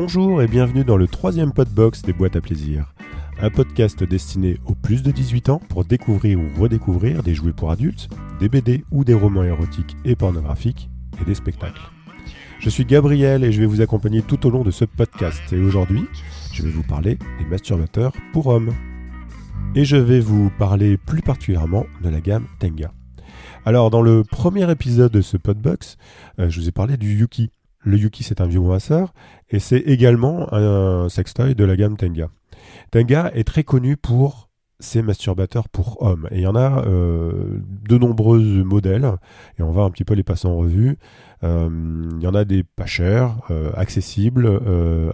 Bonjour et bienvenue dans le troisième podbox des boîtes à plaisir. Un podcast destiné aux plus de 18 ans pour découvrir ou redécouvrir des jouets pour adultes, des BD ou des romans érotiques et pornographiques et des spectacles. Je suis Gabriel et je vais vous accompagner tout au long de ce podcast. Et aujourd'hui, je vais vous parler des masturbateurs pour hommes. Et je vais vous parler plus particulièrement de la gamme Tenga. Alors, dans le premier épisode de ce podbox, euh, je vous ai parlé du Yuki. Le Yuki, c'est un vibromasseur et c'est également un sextoy de la gamme Tenga. Tenga est très connu pour ses masturbateurs pour hommes. Et il y en a euh, de nombreux modèles, et on va un petit peu les passer en revue. Euh, il y en a des pas chers, euh, accessibles,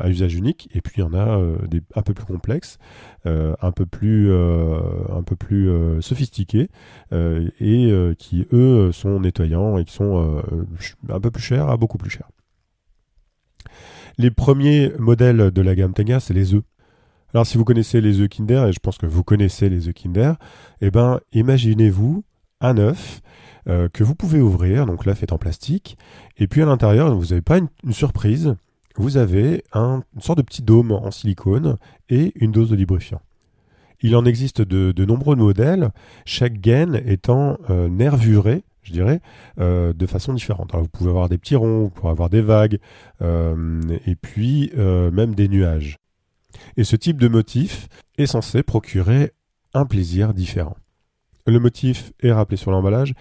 à usage unique, et puis il y en a des un peu plus complexes, un peu plus, un peu plus sophistiqués, et qui eux sont nettoyants et qui sont un peu plus chers à beaucoup plus chers. Les premiers modèles de la gamme Tenga, c'est les œufs. Alors si vous connaissez les œufs Kinder, et je pense que vous connaissez les œufs Kinder, eh ben imaginez-vous un œuf euh, que vous pouvez ouvrir, donc l'œuf est en plastique, et puis à l'intérieur, vous n'avez pas une, surprise, vous avez un, une sorte de petit dôme en silicone et une dose de lubrifiant. Il en existe de, nombreux modèles, chaque gaine étant euh, nervurée je dirais, euh, de façon différente. Vous pouvez avoir des petits ronds, vous pouvez avoir des vagues, euh, et puis euh, même des nuages. Et ce type de motif est censé procurer un plaisir différent. Le motif est rappelé sur l'emballage,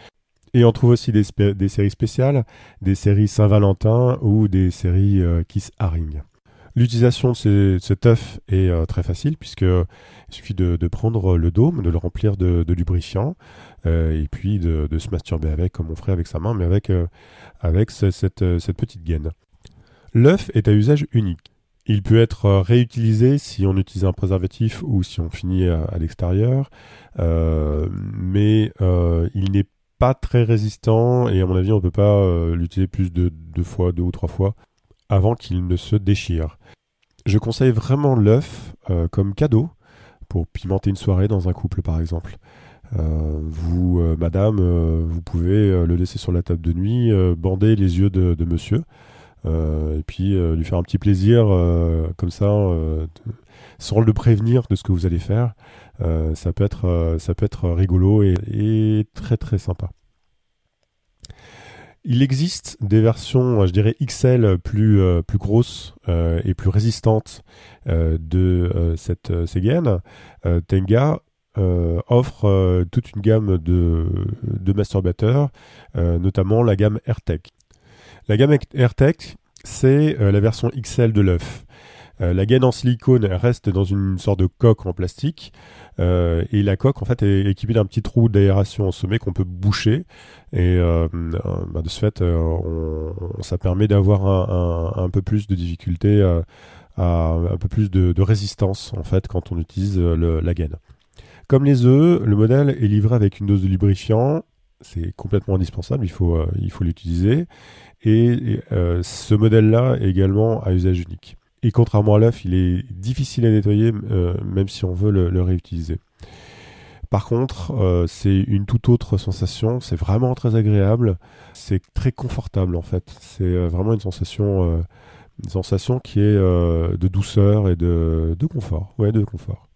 et on trouve aussi des, séries spéciales, des séries Saint-Valentin ou des séries Kiss Haring. L'utilisation de cet œuf est euh, très facile puisque il suffit de, prendre le dôme, de le remplir de, lubrifiant euh, et puis de, se masturber avec comme on ferait avec sa main, mais euh, avec cette, petite gaine. L'œuf est à usage unique. Il peut être réutilisé si on utilise un préservatif ou si on finit à, l'extérieur, mais il n'est pas très résistant et à mon avis on ne peut pas l'utiliser plus de deux fois, deux ou trois fois avant qu'il ne se déchire. Je conseille vraiment l'œuf euh, comme cadeau pour pimenter une soirée dans un couple par exemple. Euh, vous, euh, madame, vous pouvez le laisser sur la table de nuit, bander les yeux de, monsieur, et puis lui faire un petit plaisir comme ça, sans le prévenir de ce que vous allez faire. ça, peut être, ça peut être rigolo et très très sympa. Il existe des versions, je dirais XL, plus, euh, plus grosses euh, et plus résistantes euh, de cette gaines. Tenga offre toute une gamme de, de masturbateurs, notamment la gamme AirTech. La gamme AirTech, c'est la version XL de l'œuf. La gaine en silicone reste dans une sorte de coque en plastique euh, et la coque en fait est équipée d'un petit trou d'aération au sommet qu'on peut boucher et euh, bah, de ce fait ça permet d'avoir un, peu plus de difficulté un peu plus de, résistance en fait quand on utilise la gaine. Comme les œufs, le modèle est livré avec une dose de lubrifiant, c'est complètement indispensable, il faut il faut l'utiliser et, ce modèle-là est également à usage unique. Et contrairement à l'œuf, il est difficile à nettoyer, euh, même si on veut le, réutiliser. Par contre, euh, c'est une toute autre sensation. C'est vraiment très agréable. C'est très confortable en fait. C'est euh, vraiment une sensation, qui est de douceur et de confort. Ouais, de confort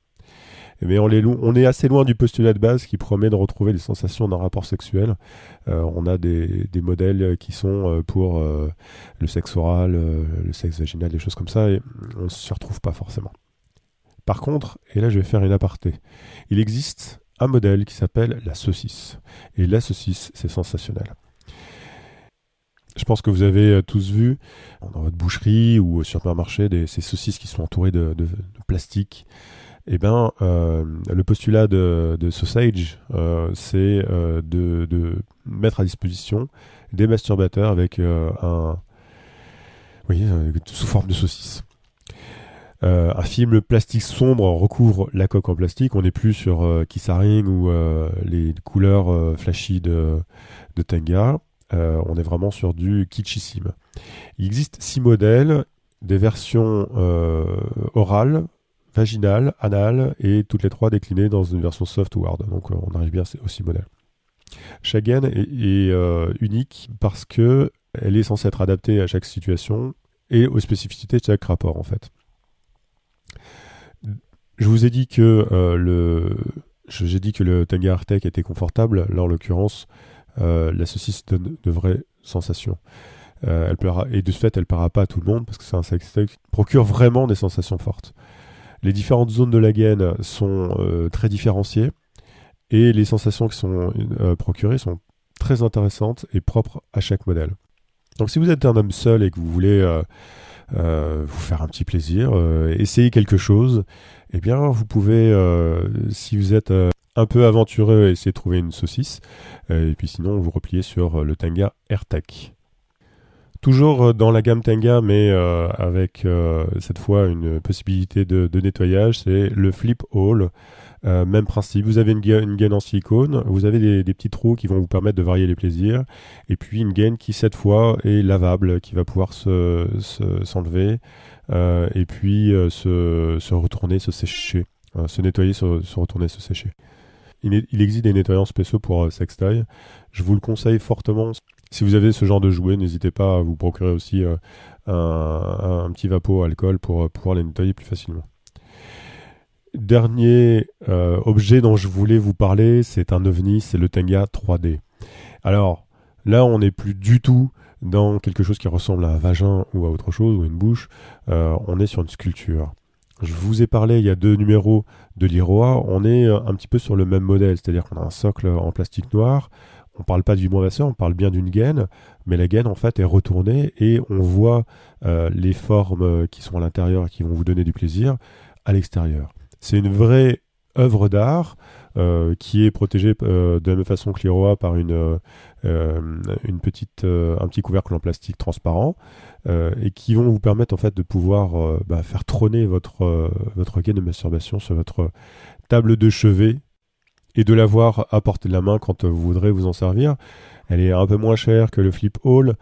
mais on est, on est assez loin du postulat de base qui promet de retrouver les sensations d'un rapport sexuel. Euh, on a des, modèles qui sont euh, pour euh, le sexe oral, le sexe vaginal, des choses comme ça, et on ne s'y retrouve pas forcément. Par contre, et là je vais faire une aparté, il existe un modèle qui s'appelle la saucisse. Et la saucisse, c'est sensationnel. Je pense que vous avez tous vu dans votre boucherie ou sur le marché des, ces saucisses qui sont entourées de plastique eh ben, euh, le postulat de, Sausage, euh, c'est euh, de, mettre à disposition des masturbateurs avec un, oui, sous forme de saucisse. un film plastique sombre recouvre la coque en plastique. On n'est plus sur Kissaring ou les couleurs flashy de, de Tenga. on est vraiment sur du kitschissime. Il existe six modèles, des versions orales, vaginale, anale et toutes les trois déclinées dans une version soft ou hard. Donc euh, on arrive bien au six modèles. Chaque gaine est, euh, unique parce que elle est censée être adaptée à chaque situation et aux spécificités de chaque rapport en fait. Je vous ai dit que le j'ai dit que le Tenga était confortable. Là, en l'occurrence, la saucisse donne de vraies sensations. elle et de ce fait, elle ne plaira pas à tout le monde parce que c'est un sextoy qui procure vraiment des sensations fortes. Les différentes zones de la gaine sont euh, très différenciées et les sensations qui sont euh, procurées sont très intéressantes et propres à chaque modèle. Donc si vous êtes un homme seul et que vous voulez euh, vous faire un petit plaisir, essayer quelque chose, eh bien vous pouvez, si vous êtes un peu aventureux, essayer de trouver une saucisse. et puis sinon, vous repliez sur le Tenga AirTech. Toujours euh, dans la gamme Tenga, mais euh, avec euh, cette fois une possibilité de, nettoyage, c'est le Flip Hall. même principe, vous avez une, gaine, en silicone, vous avez des, petits trous qui vont vous permettre de varier les plaisirs, et puis une gaine qui cette fois est lavable, qui va pouvoir s'enlever, et puis se, retourner, se sécher, se nettoyer, se, retourner, se sécher. Il, il, existe des nettoyants spéciaux pour sextoy. Je vous le conseille fortement. Si vous avez ce genre de jouet, n'hésitez pas à vous procurer aussi euh, un, petit vapeau alcool pour euh, pouvoir les nettoyer plus facilement. Dernier euh, objet dont je voulais vous parler, c'est un ovni, c'est le Tenga 3D. Alors là, on n'est plus du tout dans quelque chose qui ressemble à un vagin ou à autre chose, ou une bouche. on est sur une sculpture. Je vous ai parlé il y a deux numéros de l'Iroa. On est un petit peu sur le même modèle, c'est-à-dire qu'on a un socle en plastique noir, on parle pas du mondaseur, on parle bien d'une gaine, mais la gaine en fait est retournée et on voit euh, les formes qui sont à l'intérieur et qui vont vous donner du plaisir à l'extérieur. C'est une vraie œuvre d'art euh, qui est protégée euh, de la même façon que l'Iroa par un petit couvercle en plastique transparent et qui vont vous permettre en fait de pouvoir bah, faire trôner votre gaine de masturbation sur votre table de chevet et de l'avoir à portée de la main quand vous voudrez vous en servir. Elle est un peu moins chère que le Flip Hall.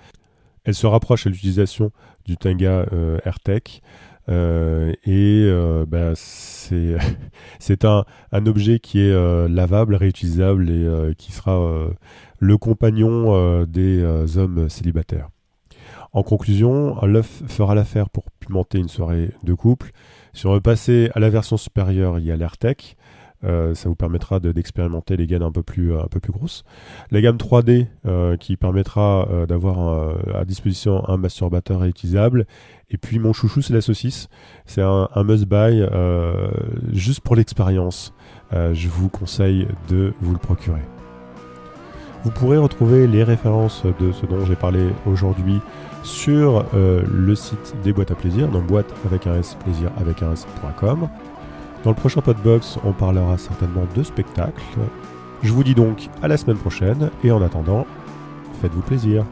Elle se rapproche à l'utilisation du Tenga euh, AirTech. Euh, et euh, bah, c'est un, objet qui est lavable, réutilisable et qui sera le compagnon des hommes célibataires. En conclusion, l'œuf fera l'affaire pour pimenter une soirée de couple. Si on veut passer à la version supérieure, il y a l'AirTech. Euh, ça vous permettra d'expérimenter les gaines un peu plus un peu plus grosses. La gamme 3D euh, qui permettra euh, d'avoir à disposition un masturbateur réutilisable. Et puis mon chouchou c'est la saucisse. C'est un, un must-buy juste pour l'expérience. je vous conseille de vous le procurer. Vous pourrez retrouver les références de ce dont j'ai parlé aujourd'hui sur le site des boîtes à plaisir, donc boîte avec un s plaisir avec un s.com. Dans le prochain Podbox, on parlera certainement de spectacles. Je vous dis donc à la semaine prochaine et en attendant, faites-vous plaisir.